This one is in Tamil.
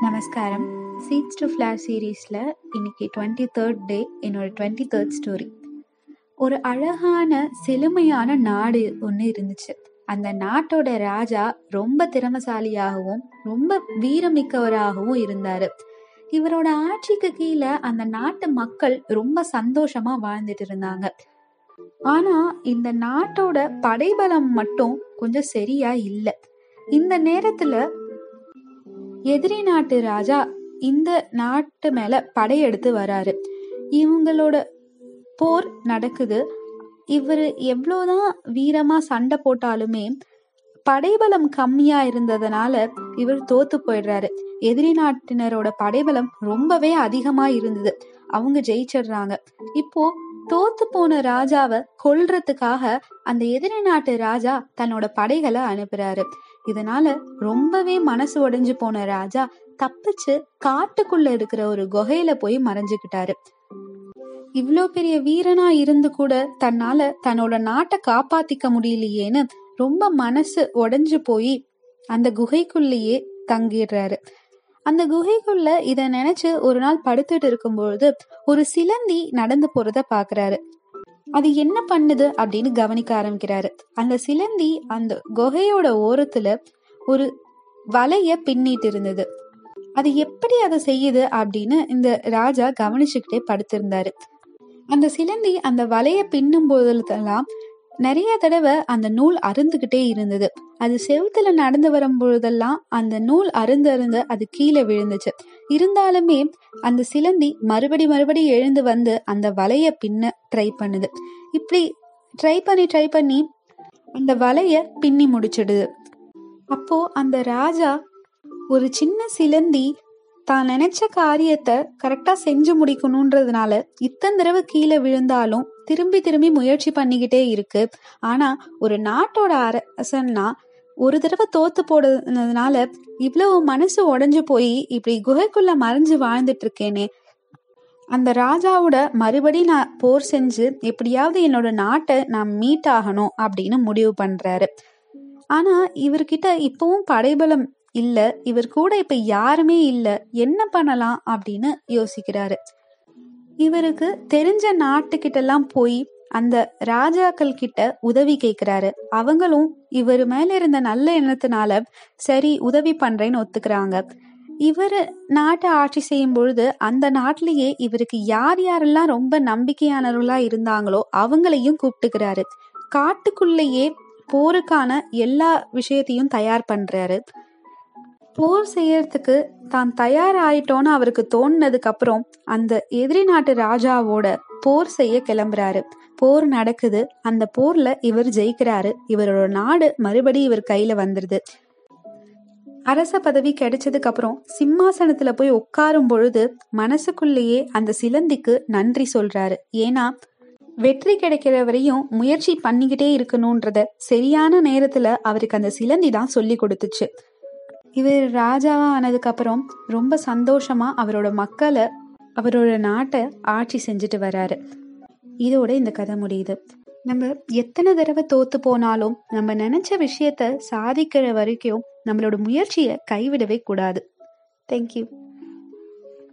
நமஸ்காரம். சீட்ஸ் டு ஃப்ளார் சீரீஸில் இன்னைக்கு டுவெண்ட்டி தேர்ட் டே என்னோட டுவெண்ட்டி தேர்ட் ஸ்டோரி ஒரு அழகான செழுமையான நாடு ஒன்று இருந்துச்சு. அந்த நாட்டோட ராஜா ரொம்ப திறமசாலியாகவும் ரொம்ப வீரமிக்கவராகவும் இருந்தார். இவரோட ஆட்சிக்கு கீழே அந்த நாட்டு மக்கள் ரொம்ப சந்தோஷமா வாழ்ந்துட்டு இருந்தாங்க. ஆனா இந்த நாட்டோட படைபலம் மட்டும் கொஞ்சம் சரியா இல்லை. இந்த நேரத்துல எதிரி நாட்டு ராஜா இந்த நாட்டு மேல படையெடுத்து வராரு. இவங்களோட போர் நடக்குது. இவர் எவ்வளோதான் வீரமா சண்டை போட்டாலுமே படைபலம் கம்மியா இருந்ததுனால இவர் தோத்து போயிடுறாரு. எதிரி நாட்டினரோட படைபலம் ரொம்பவே அதிகமா இருந்தது. அவங்க ஜெயிச்சிடுறாங்க. இப்போ தோத்து போன ராஜாவை கொல்றதுக்காக அந்த எதிரி நாட்டு ராஜா தன்னோட படைகளை அனுப்புறாரு. இதனால ரொம்பவே மனசு உடைஞ்சு போன ராஜா தப்பிச்சு காட்டுக்குள்ள இருக்கிற ஒரு குகையில போய் மறைஞ்சுக்கிட்டாரு. இவ்வளோ பெரிய வீரனா இருந்து கூட தன்னால தன்னோட நாட்டை காப்பாத்திக்க முடியலையேன்னு ரொம்ப மனசு உடைஞ்சு போய் அந்த குகைக்குள்ளேயே தங்கிடுறாரு. அந்த குகைக்குள்ள இத நினைச்சு ஒரு நாள் படுத்துட்டு இருக்கும்பொழுது ஒரு சிலந்தி நடந்து போறத பாக்குறாரு. அது என்ன பண்ணுது அப்படின்னு கவனிக்க ஆரம்பிக்கிறாரு. அந்த சிலந்தி அந்த குகையோட ஓரத்துல ஒரு வலைய பின்னிட்டு இருந்தது. அது எப்படி அதை செய்யுது அப்படின்னு இந்த ராஜா கவனிச்சுக்கிட்டே படுத்திருந்தாரு. அந்த சிலந்தி அந்த வலைய பின்னும் போதெல்லாம் நிறைய தடவை அந்த நூல் அருந்துகிட்டே இருந்தது. அது செவுத்துல நடந்து வரும் பொழுதெல்லாம் அந்த நூல் அருந்து அருந்து அது கீழே விழுந்துச்சு. இருந்தாலுமே அந்த சிலந்தி மறுபடி மறுபடி எழுந்து வந்து அந்த வலைய பின்ன ட்ரை பண்ணுது. இப்படி ட்ரை பண்ணி ட்ரை பண்ணி அந்த வலைய பின்னி முடிச்சிடுது. அப்போ அந்த ராஜா ஒரு சின்ன சிலந்தி தான் நினைச்ச காரியத்தை கரெக்டா செஞ்சு முடிக்கணும்ன்றதுனால இத்தனை தடவை கீழே விழுந்தாலும் திரும்பி திரும்பி முயற்சி பண்ணிக்கிட்டே இருக்கு. ஆனா ஒரு நாட்டோட அரசன்னா ஒரு தடவை தோத்து போடுறதுனால இவ்வளவு மனசு உடஞ்சு போய் இப்படி குகைக்குள்ள மறைஞ்சு வாழ்ந்துட்டு இருக்கேனே அந்த ராஜாவோட மறுபடி நான் போர் செஞ்சு எப்படியாவது என்னோட நாட்டை நான் மீட் ஆகணும் அப்படின்னு முடிவு பண்றாரு. ஆனா இவர்கிட்ட இப்பவும் படைபலம் இல்ல இவர் கூட இப்ப யாருமே இல்ல என்ன பண்ணலாம் அப்படின்னு யோசிக்கிறாரு. இவருக்கு தெரிஞ்ச நாட்டுக்கிட்டெல்லாம் போய் அந்த ராஜாக்கள் கிட்ட உதவி கேக்குறாரு. அவங்களும் இவர் மேல இருந்த நல்ல எண்ணத்தினால சரி உதவி பண்றேன்னு ஒத்துக்கிறாங்க. இவர் நாட்டை ஆட்சி செய்யும் பொழுது அந்த நாட்டிலேயே இவருக்கு யார் யாரெல்லாம் ரொம்ப நம்பிக்கையானவர்களா இருந்தாங்களோ அவங்களையும் கூப்பிட்டுக்கிறாரு. காட்டுக்குள்ளேயே போருக்கான எல்லா விஷயத்தையும் தயார் பண்றாரு. போர் செய்யறதுக்கு தான் தயாராயிட்டோன்னு அவருக்கு தோணுனதுக்கு அப்புறம் அந்த எதிரி நாட்டு ராஜாவோட போர் செய்ய கிளம்புறாரு. போர் நடக்குது. அந்த போர்ல இவர் ஜெயிக்கிறாரு. இவரோட நாடு மறுபடி இவர் கையில வந்துருது. அரச பதவி கிடைச்சதுக்கு அப்புறம் சிம்மாசனத்துல போய் உட்காரும் பொழுது மனசுக்குள்ளேயே அந்த சிலந்திக்கு நன்றி சொல்றாரு. ஏன்னா வெற்றி கிடைக்கிற வரையும் முயற்சி பண்ணிக்கிட்டே இருக்கணும்ன்றத சரியான நேரத்துல அவருக்கு அந்த சிலந்தி தான் சொல்லி கொடுத்துச்சு. இவர் ராஜாவா ஆனதுக்கப்புறம் ரொம்ப சந்தோஷமா அவரோட மக்களை அவரோட நாட்டை ஆட்சி செஞ்சுட்டு வராரு. இதோட இந்த கதை முடியுது. நம்ம எத்தனை தடவை தோத்து போனாலும் நம்ம நினைச்ச விஷயத்த சாதிக்கிற வரைக்கும் நம்மளோட முயற்சியை கைவிடவே கூடாது. தேங்க்யூ